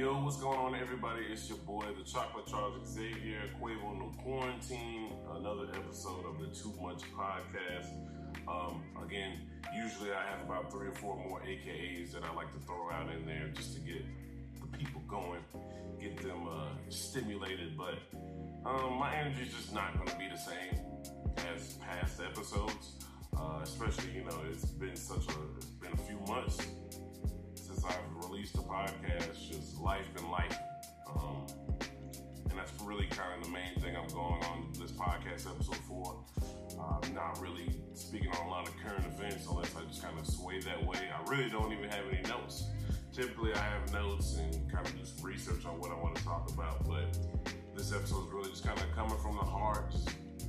Yo, what's going on, everybody? It's your boy, the Chocolate Charles Xavier, Quavo No Quarantine, another episode of the Too Much Podcast. Um, again, usually I have about three or four more AKAs that I like to throw out in there just to get the people going, get them uh, stimulated. But um, my energy is just not going to be the same as past episodes. Uh, especially, you know, it's been such a, it's been a few months since I've released a podcast. Just life and life. Um, and that's really kind of the main thing I'm going on this podcast episode for. Uh, I'm not really speaking on a lot of current events unless I just kind of sway that way. I really don't even have any notes. Typically, I have notes and kind of some research on what I want to talk about, but this episode is really just kind of coming from the heart.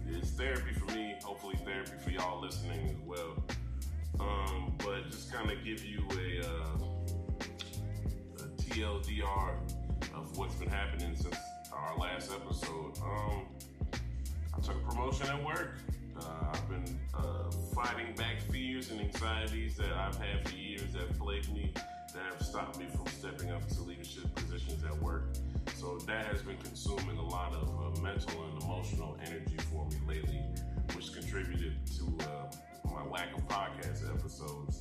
It's therapy for me, hopefully, therapy for y'all listening as well. Um, but just kind of give you a, uh, TLDR of what's been happening since our last episode. Um, I took a promotion at work. Uh, I've been uh, fighting back fears and anxieties that I've had for years that plagued me, that have stopped me from stepping up to leadership positions at work. So that has been consuming a lot of uh, mental and emotional energy for me lately, which contributed to uh, my lack of podcast episodes.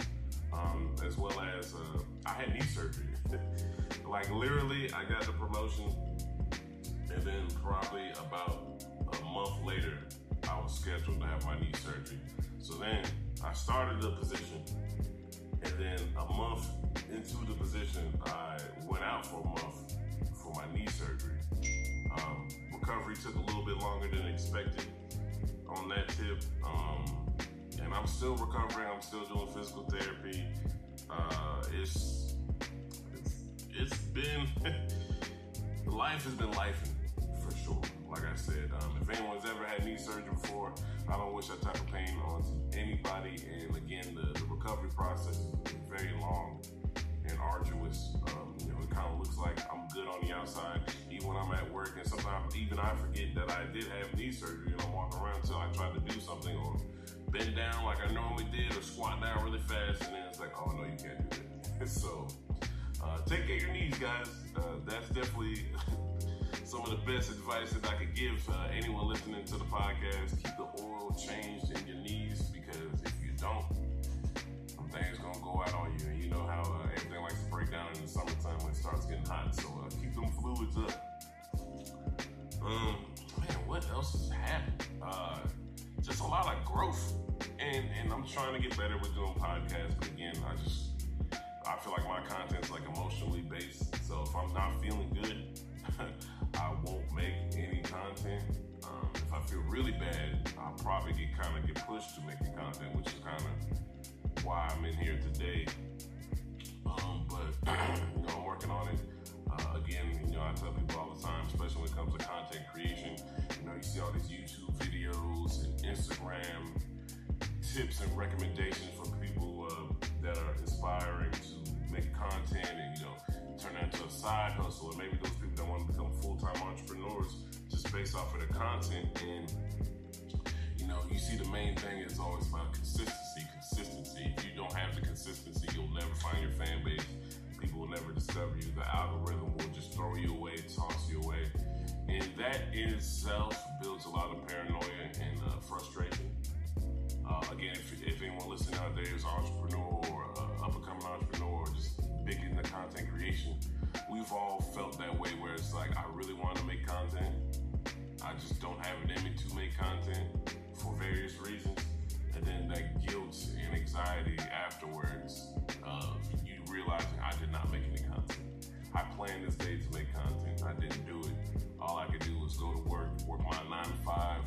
Um, as well as uh, I had knee surgery. like literally, I got the promotion, and then probably about a month later, I was scheduled to have my knee surgery. So then I started the position, and then a month into the position, I went out for a month for my knee surgery. Um, recovery took a little bit longer than expected on that tip. Um, and I'm still recovering. I'm still doing physical therapy. Uh, it's, it's been life has been life for sure. Like I said, um, if anyone's ever had knee surgery before, I don't wish that type of pain on anybody. And again, the, the recovery process is very long and arduous. Um, you know, it kind of looks like I'm good on the outside, even when I'm at work, and sometimes even I forget that I did have knee surgery, and I'm walking around until I try to do something or bend down like I normally did, or squat down really fast, and then it's like, oh no, you can't do that. so, uh, take care of your knees, guys. Uh, that's definitely. some of the best advice that I could give uh, anyone listening to the podcast. Keep the oil changed in your knees because if you don't, things gonna go out on you. And you know how uh, everything likes to break down in the summertime when it starts getting hot. So uh, keep them fluids up. Um, man, what else has happened? Uh, just a lot of growth, and and I'm trying to get better with doing podcasts. But again, I just I feel like my content's like emotionally based. So if I'm not feeling good, I won't make any content. Um, if I feel really bad, I'll probably get kind of get pushed to making content, which is kind of why I'm in here today. Um, but you know, I'm working on it. Uh, again, you know, I tell people all the time, especially when it comes to content creation. You know, you see all these YouTube videos and Instagram tips and recommendations for people uh, that are inspiring to content and you know turn that into a side hustle, or maybe those people that want to become full time entrepreneurs just based off of the content and you know, you see the main thing is always about consistency, consistency. If you don't have the consistency, you'll never find your fan base. People will never discover you. The algorithm will just throw you away, toss you away. And that in itself builds a lot of paranoia and uh, frustration. Uh, again, if, if, anyone listening out there is an entrepreneur or uh, up and coming entrepreneur content creation, we've all felt that way where it's like, I really want to make content. I just don't have it in me to make content for various reasons. And then that guilt and anxiety afterwards of you realizing I did not make any content. I planned this day to make content. I didn't do it. All I could do was go to work, work my nine to five,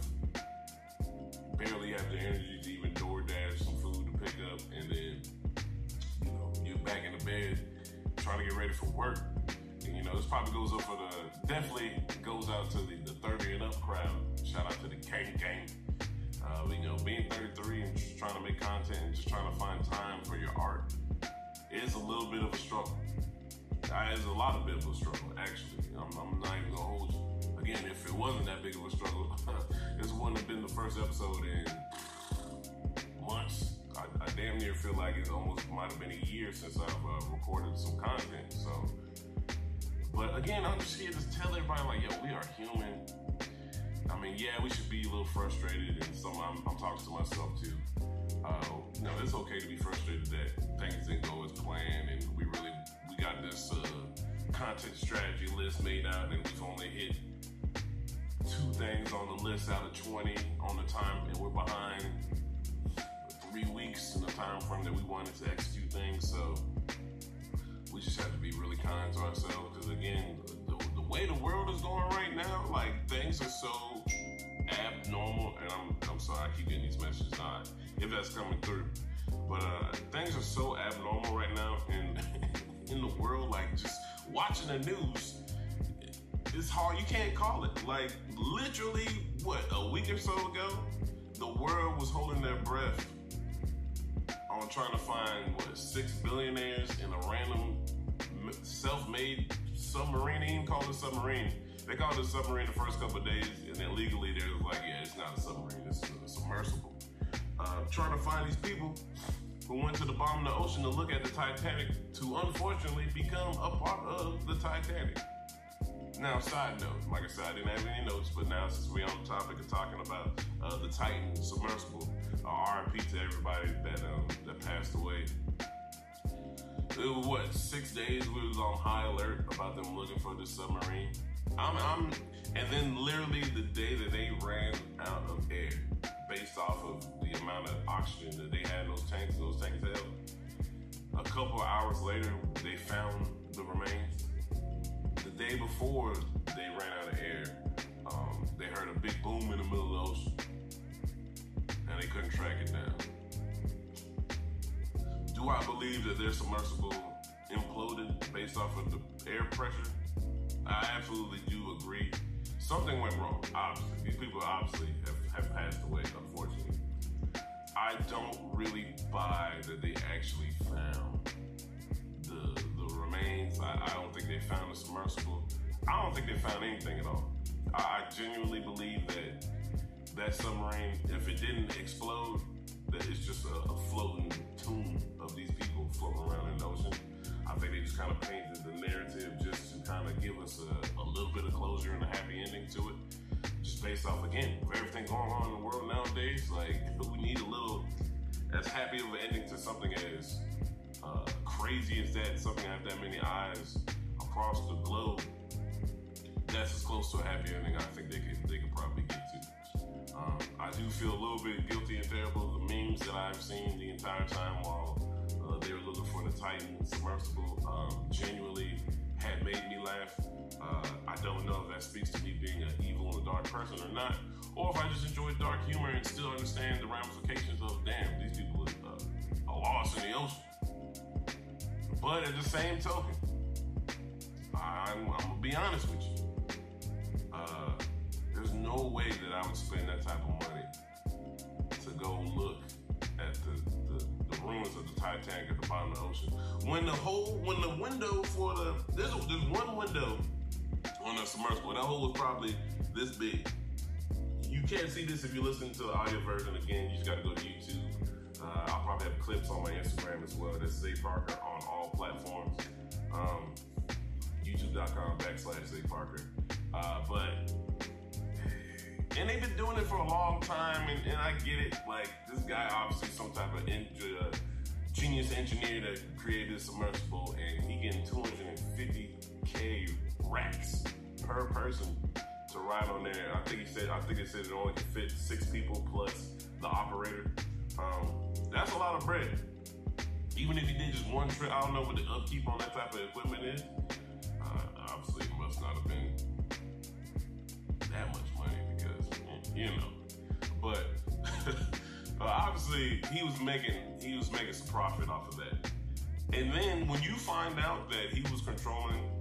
barely have the energy to even DoorDash some food to pick up, and then, back in the bed, trying to get ready for work. And, you know, this probably goes up for the, definitely goes out to the, the 30 and up crowd. Shout out to the gang gang. Uh, you know, being 33 and just trying to make content and just trying to find time for your art is a little bit of a struggle. It's a lot of bit of a struggle, actually. I'm, I'm not even gonna hold you. Again, if it wasn't that big of a struggle, this wouldn't have been the first episode in months. I, damn near feel like it almost might have been a year since I've uh, recorded some content. So But again, I'm just here to tell everybody like, yo, we are human. I mean, yeah, we should be a little frustrated, and some I'm, I'm talking to myself too. Uh, you know, it's okay to be frustrated that things didn't go as planned, and we really we got this uh, content strategy list made out, and we've only hit two things on the list out of 20 on the time, and we're behind three weeks in the time frame that we wanted to execute things. So we just have to be really kind to ourselves because again, the, the way the world is going right now, like things are so abnormal. And I'm I'm sorry, I keep getting these messages. Not if that's coming through, but uh, things are so abnormal right now in in the world. Like just watching the news, it's hard. You can't call it. Like literally, what a week or so ago, the world was holding their breath on trying to find what six billionaires in a random self-made submarine. called a submarine. They called it a submarine the first couple days, and then legally they was like, yeah, it's not a submarine, it's a submersible. Uh, trying to find these people who went to the bottom of the ocean to look at the Titanic to unfortunately become a part of the Titanic. Now, side note, like I said, I didn't have any notes, but now since we're on the topic of talking about uh, the Titan submersible, RIP to everybody that um, that passed away. It was what six days we was on high alert about them looking for the submarine. I'm, I'm, and then literally the day that they ran out of air, based off of the amount of oxygen that they had in those tanks, those tanks held. A couple hours later, they found the remains. The day before they ran out of air, um, they heard a big boom in the middle of the ocean, and they couldn't track it down. Do I believe that their submersible imploded based off of the air pressure? I absolutely do agree. Something went wrong, obviously. These people obviously have, have passed away, unfortunately. I don't really buy that they actually found the the remains. I, I don't think they found the submersible. I don't think they found anything at all. I, I genuinely believe that submarine, if it didn't explode, that it's just a, a floating tomb of these people floating around in the ocean. I think they just kind of painted the narrative just to kind of give us a, a little bit of closure and a happy ending to it. Just based off, again, of everything going on in the world nowadays, like we need a little, as happy of an ending to something as uh, crazy as that, something have that many eyes across the globe. That's as close to a happy ending I think they could they could probably get. Um, I do feel a little bit guilty and terrible. Of the memes that I've seen the entire time while uh, they were looking for the Titan submersible um, genuinely had made me laugh. Uh, I don't know if that speaks to me being an evil and dark person or not, or if I just enjoy dark humor and still understand the ramifications of damn these people uh, are lost in the ocean. But at the same token, I'm, I'm gonna be honest with you. No way that I would spend that type of money to go look at the, the, the ruins of the Titanic at the bottom of the ocean. When the whole, when the window for the, there's, there's one window on the submersible. That hole was probably this big. You can't see this if you listen to the audio version again. You just got to go to YouTube. Uh, I'll probably have clips on my Instagram as well. That's Xay Parker on all platforms. Um, YouTube.com backslash Xay Parker. Uh, but and they've been doing it for a long time, and, and I get it. Like this guy, obviously, some type of in, uh, genius engineer that created this submersible, and he getting 250k racks per person to ride on there. I think he said, I think it said it only can fit six people plus the operator. Um, that's a lot of bread. Even if you did just one trip, I don't know what the upkeep on that type of equipment is. Uh, obviously, it must not have been that much you know. But obviously, he was making he was making some profit off of that. And then when you find out that he was controlling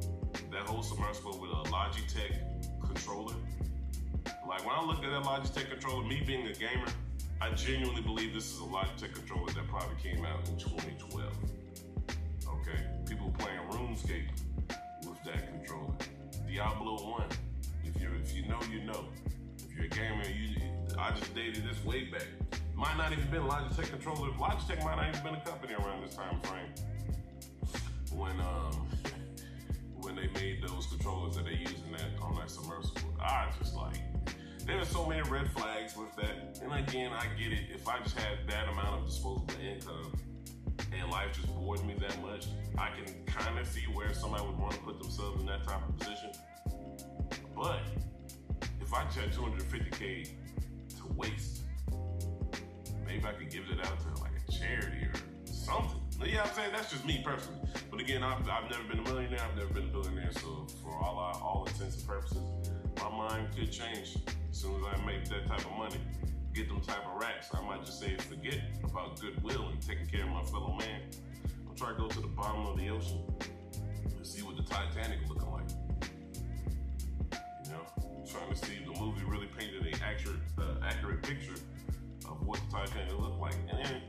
that whole submersible with a Logitech controller, like when I looked at that Logitech controller, me being a gamer, I genuinely believe this is a Logitech controller that probably came out in 2012. Okay, people playing RuneScape with that controller. Diablo 1, if you if you know, you know. You're a gamer, you I just dated this way back. Might not even been Logitech controller. Logitech might not even been a company around this time frame when um when they made those controllers that they use in that on that submersible. I just like there's so many red flags with that. And again, I get it. If I just had that amount of disposable income and life just bored me that much, I can kind of see where somebody would want to put themselves in that type of position. But if I had 250k to waste, maybe I could give it out to like a charity or something. You know what I'm saying? That's just me personally. But again, I've, I've never been a millionaire. I've never been a billionaire. So for all all intents and purposes, my mind could change as soon as I make that type of money. Get them type of racks. I might just say forget about goodwill and taking care of my fellow man. I'm trying to go to the bottom of the ocean and see what the Titanic looking like. Trying to see if the movie really painted an accurate, uh, accurate picture of what the Titanic looked like. And then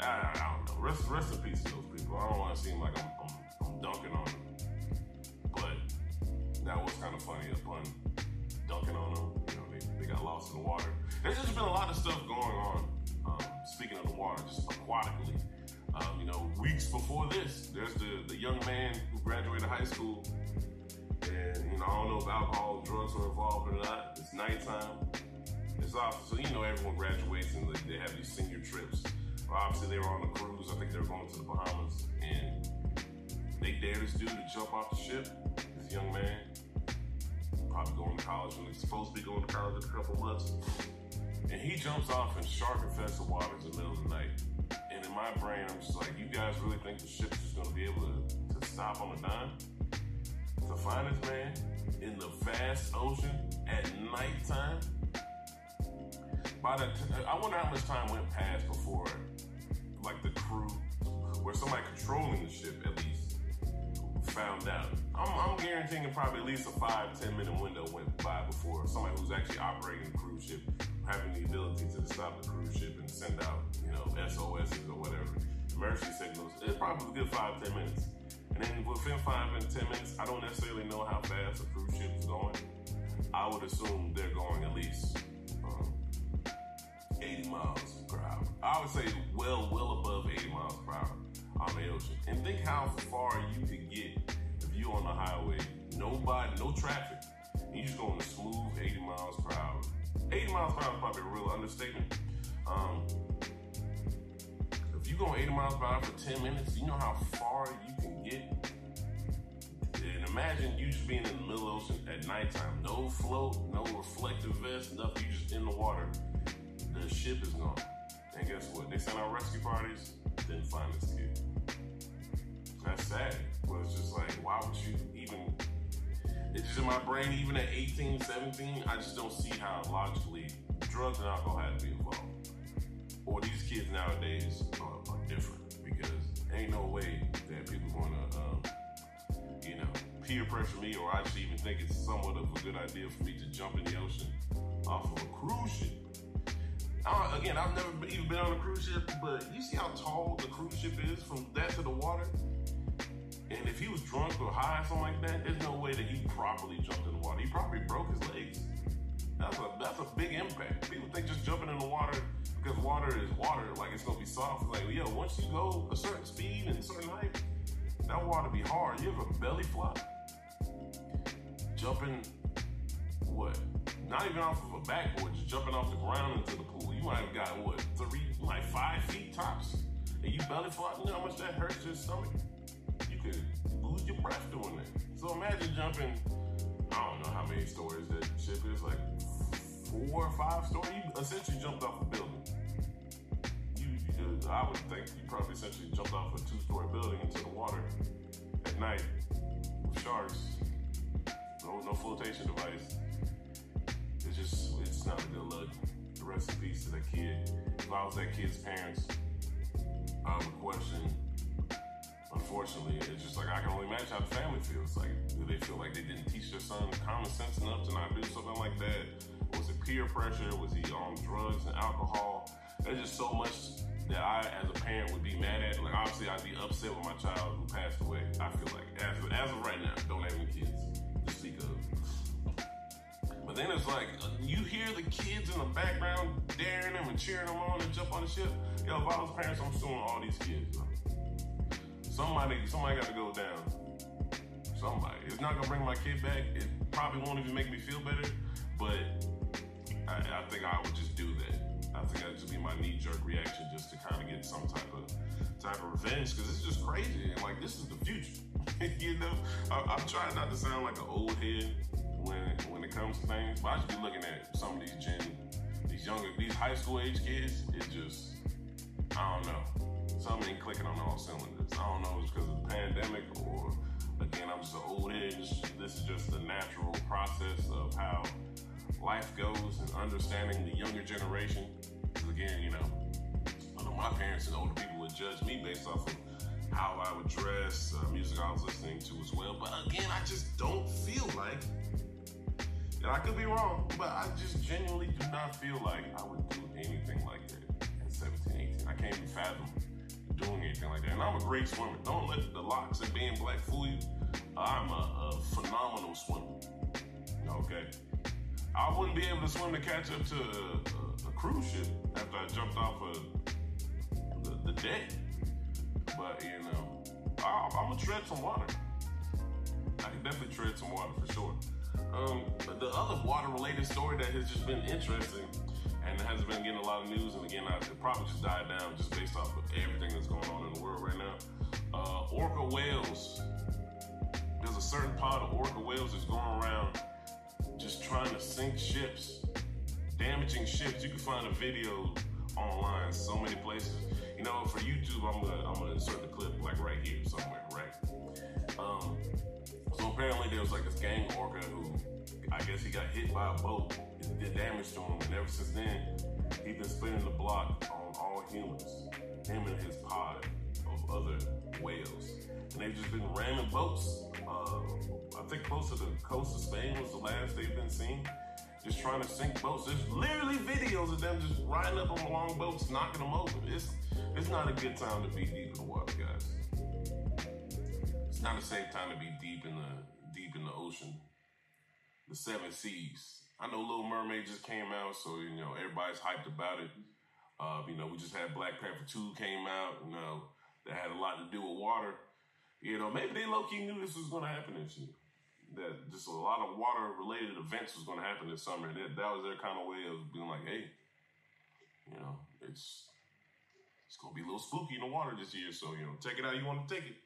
I, I don't know. Rest, rest in peace to those people. I don't want to seem like I'm, I'm, I'm dunking on them, but that was kind of funny upon dunking on them. You know, they, they got lost in the water. There's just been a lot of stuff going on. Um, speaking of the water, just aquatically. Um, you know, weeks before this, there's the, the young man who graduated high school. And, you know, I don't know if alcohol and drugs are involved or not. It's nighttime. It's off. So, you know, everyone graduates and they have these senior trips. Obviously, they were on a cruise. I think they were going to the Bahamas. And they dared this dude to jump off the ship, this young man. Probably going to college when he's supposed to be going to college in a couple months. And he jumps off in shark infested waters in the middle of the night. And in my brain, I'm just like, you guys really think the ship's just going to be able to, to stop on a dime? Find this man in the vast ocean at nighttime? By the t- I wonder how much time went past before like the crew, where somebody controlling the ship at least found out. I'm, I'm guaranteeing probably at least a five, ten minute window went by before somebody who's actually operating the cruise ship having the ability to stop the cruise ship and send out, you know, SOSs or whatever, emergency signals. It's probably a good five, ten minutes. And then within five and ten minutes, I don't necessarily know how fast a cruise ship is going. I would assume they're going at least um, 80 miles per hour. I would say well, well above 80 miles per hour on the ocean. And think how far you could get if you're on the highway, nobody, no traffic, and you just going a smooth 80 miles per hour. 80 miles per hour is probably a real understatement. Um, if you go 80 miles per hour for 10 minutes, you know how far you imagine you just being in the middle of the ocean at nighttime. No float, no reflective vest, nothing. You just in the water. The ship is gone. And guess what? They sent out rescue parties, didn't find this kid. That's sad. But it's just like, why would you even? It's just in my brain, even at 18, 17, I just don't see how logically drugs and alcohol had to be involved. Or these kids nowadays are, are different because ain't no way that people know, peer pressure me or I should even think it's somewhat of a good idea for me to jump in the ocean off of a cruise ship uh, again, I've never even been on a cruise ship, but you see how tall the cruise ship is from that to the water? And if he was drunk or high or something like that, there's no way that he properly jumped in the water. He probably broke his legs. That's a that's a big impact. People think just jumping in the water because water is water, like it's gonna be soft. Like, yo, once you go a certain speed and a certain height, that water be hard. You have a belly flop. Jumping what? Not even off of a backboard, just jumping off the ground into the pool. You might have got what three, like five feet tops, and you belly flop. You know how much that hurts your stomach? You could lose your breath doing that. So imagine jumping. I don't know how many stories that ship is, like four or five stories. You essentially jumped off a building. You, you I would think you probably essentially jumped off a two-story building into the water at night with sharks. No, no flotation device it's just it's not a good look. The rest in peace to that kid. If I was that kid's parents, I would question. Unfortunately, it's just like I can only imagine how the family feels. Like, do they feel like they didn't teach their son common sense enough to not do something like that? Was it peer pressure? Was he on drugs and alcohol? There's just so much that I, as a parent, would be mad at. Like, obviously, I'd be upset with my child who passed away. I feel like, as, as of right now, don't have any kids But then it's like uh, you hear the kids in the background daring them and cheering them on and jump on the ship. Yo, if I was parents, I'm suing all these kids. Somebody, somebody got to go down. somebody. It's not gonna bring my kid back. It probably won't even make me feel better, but I, I think I would just do that. I think that'd just be my knee jerk reaction just to kind of get some type of type of revenge because it's just crazy and like this is the future. you know, I, I'm trying not to sound like an old head when when it comes to things, but I just be looking at some of these gen, these younger, these high school age kids. It just, I don't know, something ain't clicking on all cylinders. I don't know it's because of the pandemic or again I'm just an old. This, this is just the natural process of how life goes and understanding the younger generation. Again, you know, I know my parents and older people would judge me based off of how I would dress, uh, music I was listening to as well. But again, I just don't feel like, and I could be wrong, but I just genuinely do not feel like I would do anything like that at 17, 18. I can't even fathom doing anything like that. And I'm a great swimmer. Don't let the locks and being black fool you. I'm a, a phenomenal swimmer. Okay. I wouldn't be able to swim to catch up to a, a, a cruise ship after I jumped off of the, the deck. But you know, I, am gonna tread some water. I can definitely tread some water for sure. Um, the other water-related story that has just been interesting and it hasn't been getting a lot of news, and again, I could probably just died down just based off of everything that's going on in the world right now. Uh, orca whales. There's a certain pod of orca whales that's going around just trying to sink ships, damaging ships. You can find a video online so many places. You know, for YouTube, I'm gonna I'm gonna insert the clip like right here somewhere, right? Um, so apparently there was like this gang orca who I guess he got hit by a boat. It did damage to him, and ever since then, he's been spinning the block on all humans. Him and his pod of other whales, and they've just been ramming boats. Uh, I think close to the coast of Spain was the last they've been seen just trying to sink boats. There's literally videos of them just riding up on long boats, knocking them over. It's it's not a good time to be deep in the water, guys. It's not a safe time to be deep in the deep in the ocean. The seven seas. I know Little Mermaid just came out, so you know everybody's hyped about it. Uh, you know, we just had Black Panther 2 came out, you know, that had a lot to do with water. You know, maybe they low key knew this was gonna happen this year that just a lot of water related events was going to happen this summer. And that, that was their kind of way of being like, hey, you know, it's it's going to be a little spooky in the water this year. So, you know, take it how you want to take it.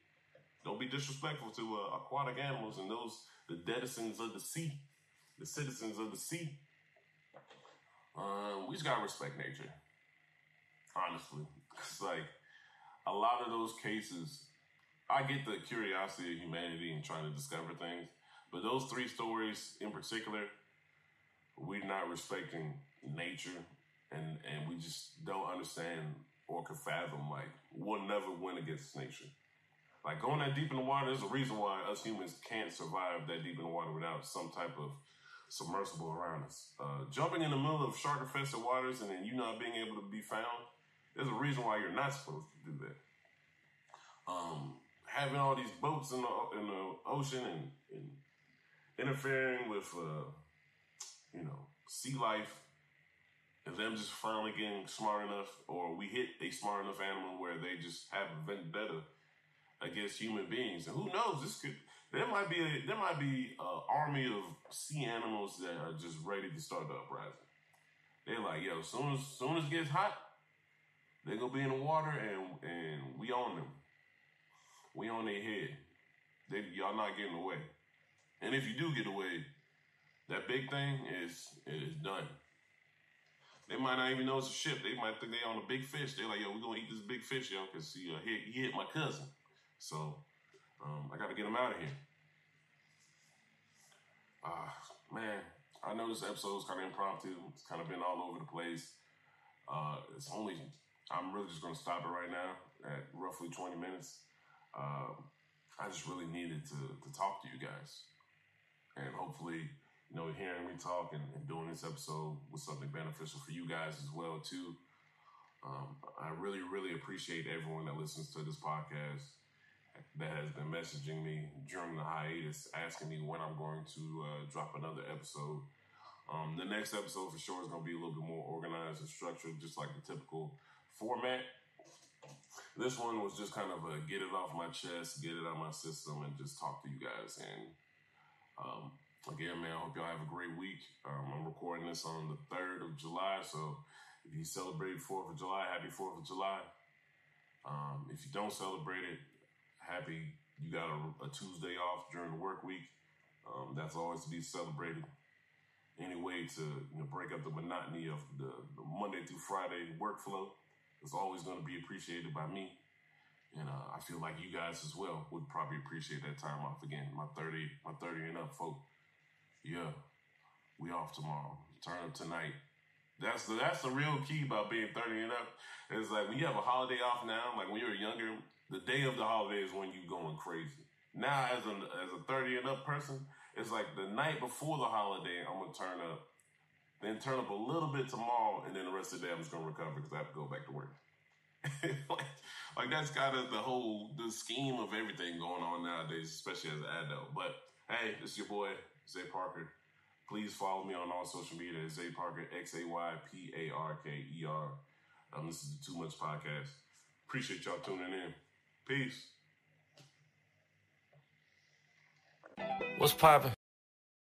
Don't be disrespectful to uh, aquatic animals and those, the denizens of the sea, the citizens of the sea. Um, we just got to respect nature. Honestly. It's like a lot of those cases, I get the curiosity of humanity and trying to discover things. But those three stories in particular, we're not respecting nature and, and we just don't understand or can fathom like we'll never win against nature. Like going that deep in the water, there's a reason why us humans can't survive that deep in the water without some type of submersible around us. Uh, jumping in the middle of shark infested waters and then you not being able to be found, there's a reason why you're not supposed to do that. Um, having all these boats in the in the ocean and, and interfering with, uh, you know, sea life and them just finally getting smart enough, or we hit a smart enough animal where they just have a vendetta against human beings. And who knows? This could there might be a, there might be an army of sea animals that are just ready to start the uprising. They're like, yo, soon as soon as it gets hot, they're gonna be in the water and and we on them. We on their head. They, y'all not getting away. And if you do get away, that big thing is is done. They might not even know it's a ship. They might think they on a big fish. They're like, yo, we're gonna eat this big fish, yo, because he, uh, he, he hit my cousin. So um, I gotta get him out of here. Ah, uh, man, I know this episode is kind of impromptu. It's kind of been all over the place. Uh, it's only, I'm really just gonna stop it right now at roughly 20 minutes. Uh, I just really needed to, to talk to you guys and hopefully, you know, hearing me talk and, and doing this episode was something beneficial for you guys as well too. Um, I really, really appreciate everyone that listens to this podcast that has been messaging me during the hiatus, asking me when I'm going to uh, drop another episode. Um, the next episode for sure is going to be a little bit more organized and structured, just like the typical format. This one was just kind of a get it off my chest, get it out my system, and just talk to you guys. And um, again, man, I hope y'all have a great week. Um, I'm recording this on the 3rd of July, so if you celebrate 4th of July, happy 4th of July. Um, if you don't celebrate it, happy you got a, a Tuesday off during the work week. Um, that's always to be celebrated. Any way to you know, break up the monotony of the, the Monday through Friday workflow is always going to be appreciated by me. And uh, I feel like you guys as well would probably appreciate that time off again. My 30, my 30 and up folk. Yeah, we off tomorrow. Turn up tonight. That's the that's the real key about being 30 and up. It's like when you have a holiday off now, like when you're younger, the day of the holiday is when you going crazy. Now as a as a 30 and up person, it's like the night before the holiday, I'm gonna turn up, then turn up a little bit tomorrow, and then the rest of the day I'm just gonna recover because I have to go back to work. like, like that's kind of the whole the scheme of everything going on nowadays, especially as an adult. But hey, this is your boy Xay Parker. Please follow me on all social media Xay Parker X A Y P A R K E R. This is the Too Much Podcast. Appreciate y'all tuning in. Peace. What's poppin'?